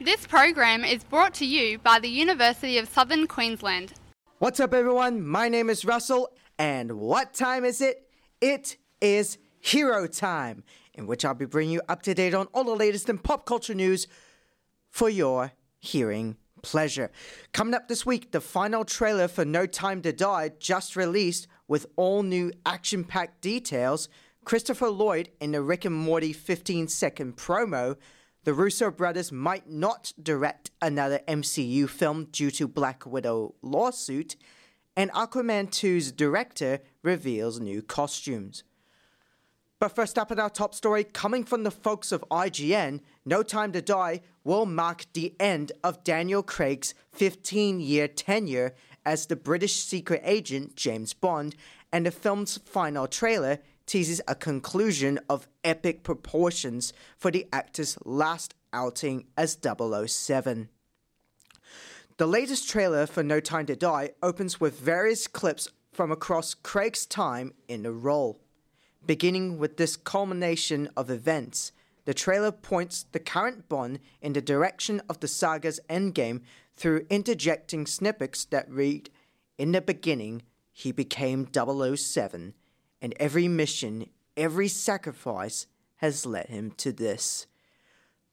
This program is brought to you by the University of Southern Queensland. What's up, everyone? My name is Russell, and what time is it? It is Hero Time, in which I'll be bringing you up to date on all the latest in pop culture news for your hearing pleasure. Coming up this week, the final trailer for No Time to Die just released with all new action packed details. Christopher Lloyd in the Rick and Morty 15 second promo. The Russo brothers might not direct another MCU film due to Black Widow lawsuit, and Aquaman 2's director reveals new costumes. But first up in our top story, coming from the folks of IGN, No Time to Die will mark the end of Daniel Craig's 15 year tenure as the British secret agent James Bond, and the film's final trailer teases a conclusion of epic proportions for the actor's last outing as 007. The latest trailer for No Time to Die opens with various clips from across Craig's time in the role. Beginning with this culmination of events, the trailer points the current Bond in the direction of the saga's endgame through interjecting snippets that read, In the beginning, he became 007 and every mission, every sacrifice has led him to this.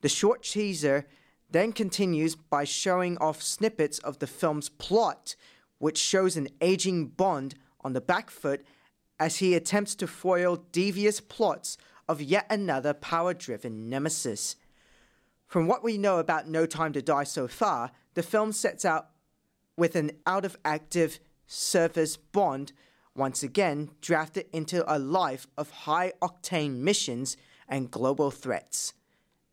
The short teaser then continues by showing off snippets of the film's plot, which shows an aging Bond on the back foot as he attempts to foil devious plots of yet another power driven nemesis. From what we know about No Time to Die so far, the film sets out with an out of active service Bond once again drafted into a life of high octane missions and global threats.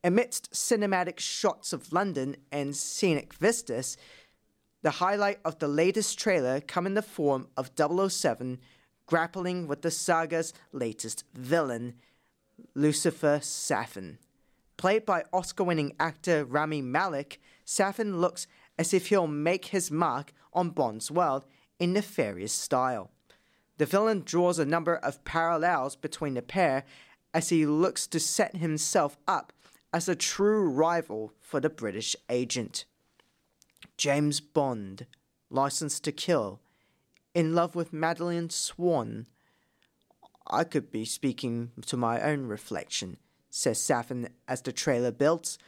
Amidst cinematic shots of London and scenic vistas, the highlight of the latest trailer come in the form of 007 grappling with the saga's latest villain, Lucifer Safin. Played by Oscar winning actor Rami Malek, Safin looks as if he'll make his mark on Bond's world in nefarious style. The villain draws a number of parallels between the pair as he looks to set himself up as a true rival for the British agent. James Bond, Licensed to Kill, in love with Madeleine Swann. I could be speaking to my own reflection, says Safin as the trailer builds.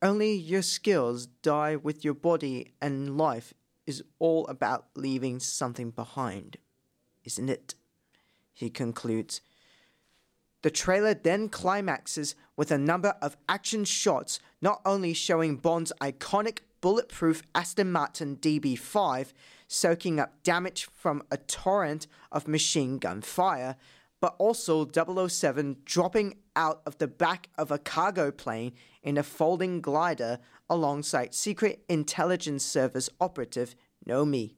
Only your skills die with your body, and life is all about leaving something behind isn't it? He concludes. The trailer then climaxes with a number of action shots, not only showing Bond's iconic bulletproof Aston Martin DB5 soaking up damage from a torrent of machine gun fire, but also 007 dropping out of the back of a cargo plane in a folding glider alongside Secret Intelligence Service operative Nomi.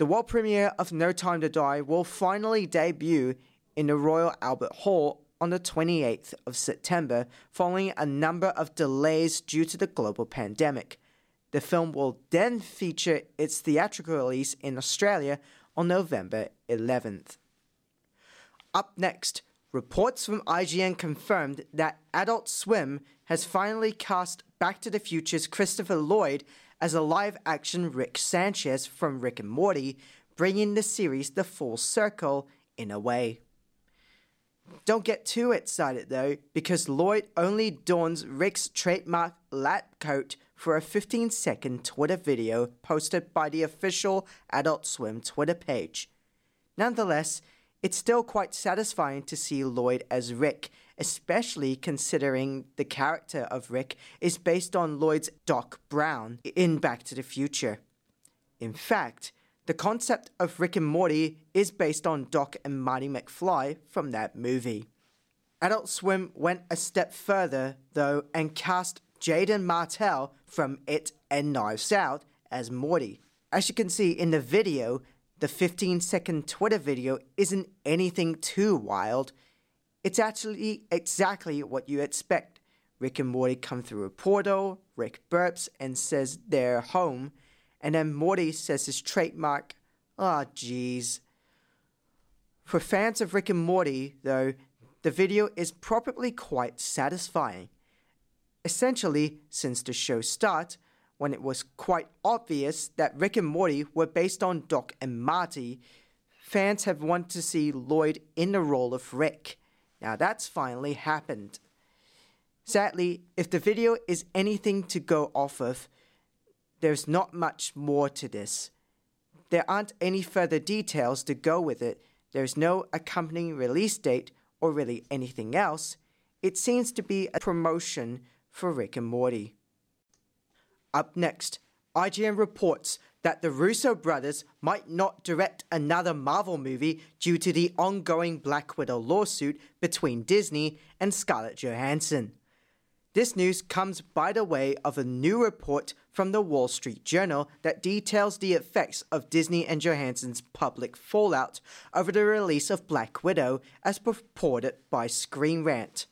The world premiere of No Time to Die will finally debut in the Royal Albert Hall on the 28th of September, following a number of delays due to the global pandemic. The film will then feature its theatrical release in Australia on November 11th. Up next, reports from IGN confirmed that Adult Swim has finally cast Back to the Future's Christopher Lloyd as a live action Rick Sanchez from Rick and Morty, bringing the series the full circle in a way. Don't get too excited though, because Lloyd only dons Rick's trademark lab coat for a 15 second Twitter video posted by the official Adult Swim Twitter page. Nonetheless, it's still quite satisfying to see Lloyd as Rick especially considering the character of Rick is based on Lloyd's Doc Brown in Back to the Future. In fact, the concept of Rick and Morty is based on Doc and Marty McFly from that movie. Adult Swim went a step further, though, and cast Jaeden Martell from It and Knives Out as Morty. As you can see in the video, the 15 second Twitter video isn't anything too wild. It's actually exactly what you expect. Rick and Morty come through a portal, Rick burps and says they're home, and then Morty says his trademark, ah, oh, jeez. For fans of Rick and Morty, though, the video is probably quite satisfying. essentially since the show start, when it was quite obvious that Rick and Morty were based on Doc and Marty, fans have wanted to see Lloyd in the role of Rick. Now that's finally happened. Sadly, if the video is anything to go off of, there's not much more to this. There aren't any further details to go with it, there's no accompanying release date or really anything else. It seems to be a promotion for Rick and Morty. Up next, IGN reports that the Russo brothers might not direct another Marvel movie due to the ongoing Black Widow lawsuit between Disney and Scarlett Johansson. This news comes by the way of a new report from the Wall Street Journal that details the effects of Disney and Johansson's public fallout over the release of Black Widow as purported by Screen Rant.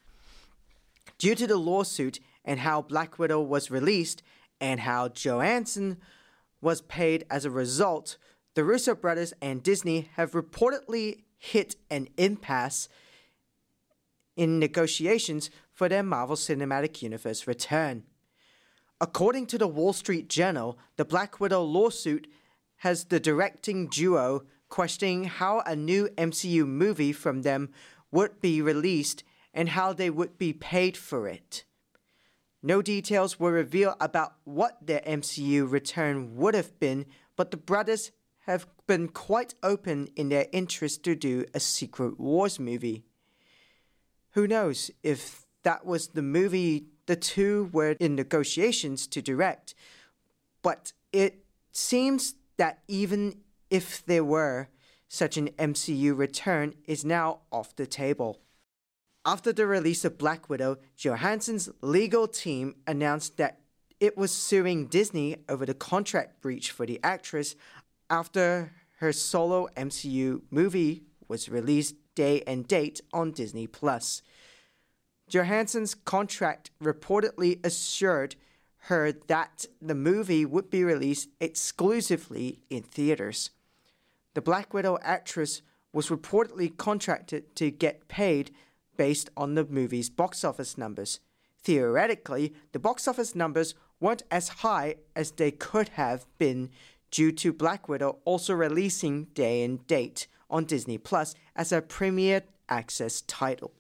Due to the lawsuit and how Black Widow was released and how Johansson was paid as a result, the Russo brothers and Disney have reportedly hit an impasse in negotiations for their Marvel Cinematic Universe return. According to the Wall Street Journal, the Black Widow lawsuit has the directing duo questioning how a new MCU movie from them would be released and how they would be paid for it. No details were revealed about what their MCU return would have been, but the brothers have been quite open in their interest to do a Secret Wars movie. Who knows if that was the movie the two were in negotiations to direct. But it seems that even if there were, such an MCU return is now off the table. After the release of Black Widow, Johansson's legal team announced that it was suing Disney over the contract breach for the actress after her solo MCU movie was released day and date on Disney Plus. Johansson's contract reportedly assured her that the movie would be released exclusively in theaters. The Black Widow actress was reportedly contracted to get paid based on the movie's box office numbers. Theoretically, the box office numbers weren't as high as they could have been due to Black Widow also releasing day and date on Disney Plus as a premier access title.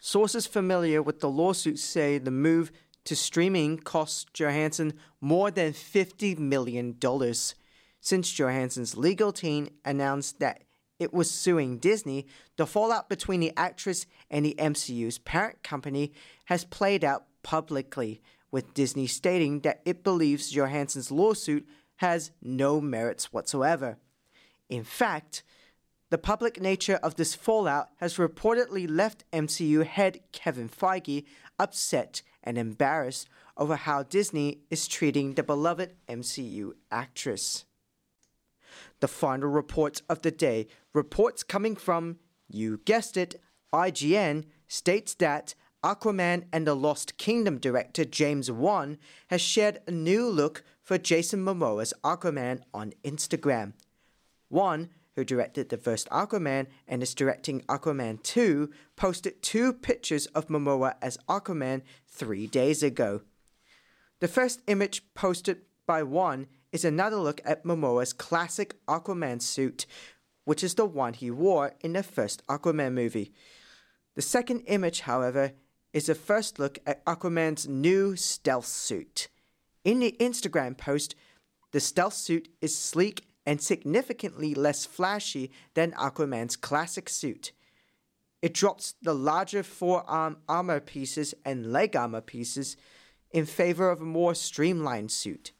Sources familiar with the lawsuit say the move to streaming cost Johansson more than $50 million. Since Johansson's legal team announced that it was suing Disney, the fallout between the actress and the MCU's parent company has played out publicly, with Disney stating that it believes Johansson's lawsuit has no merits whatsoever. In fact, the public nature of this fallout has reportedly left MCU head Kevin Feige upset and embarrassed over how Disney is treating the beloved MCU actress. The final reports of the day, reports coming from, you guessed it, IGN, states that Aquaman and the Lost Kingdom director James Wan has shared a new look for Jason Momoa's Aquaman on Instagram. Wan who directed the first Aquaman and is directing Aquaman 2, posted two pictures of Momoa as Aquaman three days ago. The first image posted by Wan is another look at Momoa's classic Aquaman suit, which is the one he wore in the first Aquaman movie. The second image, however, is a first look at Aquaman's new stealth suit. In the Instagram post, the stealth suit is sleek and significantly less flashy than Aquaman's classic suit. It drops the larger forearm armor pieces and leg armor pieces in favor of a more streamlined suit.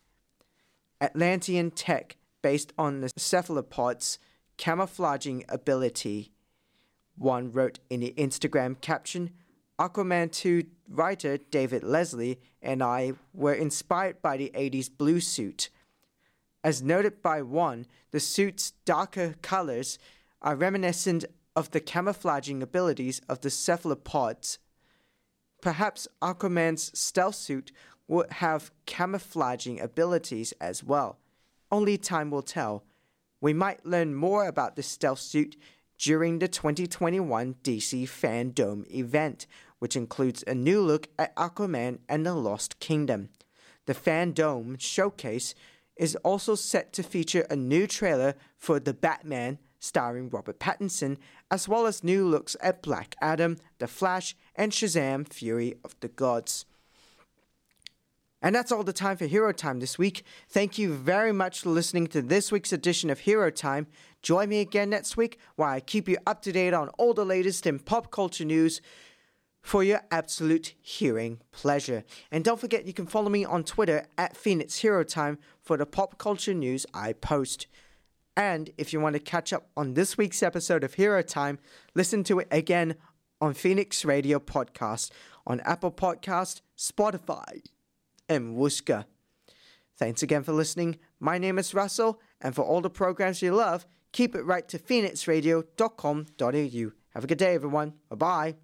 Atlantean tech based on the cephalopod's camouflaging ability. Wan wrote in the Instagram caption Aquaman 2 writer David Leslie and I were inspired by the 80s blue suit as noted by Wan, the suit's darker colors are reminiscent of the camouflaging abilities of the cephalopods. Perhaps Aquaman's stealth suit would have camouflaging abilities as well. Only time will tell. We might learn more about the stealth suit during the 2021 DC Fandom event, which includes a new look at Aquaman and the Lost Kingdom. The Fandome showcase is also set to feature a new trailer for The Batman starring Robert Pattinson, as well as new looks at Black Adam, The Flash, and Shazam Fury of the Gods. And that's all the time for Hero Time this week. Thank you very much for listening to this week's edition of Hero Time. Join me again next week where I keep you up to date on all the latest in pop culture news for your absolute hearing pleasure. And don't forget you can follow me on Twitter at Phoenix Hero Time for the pop culture news I post. And if you want to catch up on this week's episode of Hero Time, listen to it again on Phoenix Radio Podcast on Apple Podcast, Spotify, and Whooshkaa. Thanks again for listening. My name is Russell, and for all the programs you love, keep it right to phoenixradio.com.au. Have a good day, everyone. Bye bye.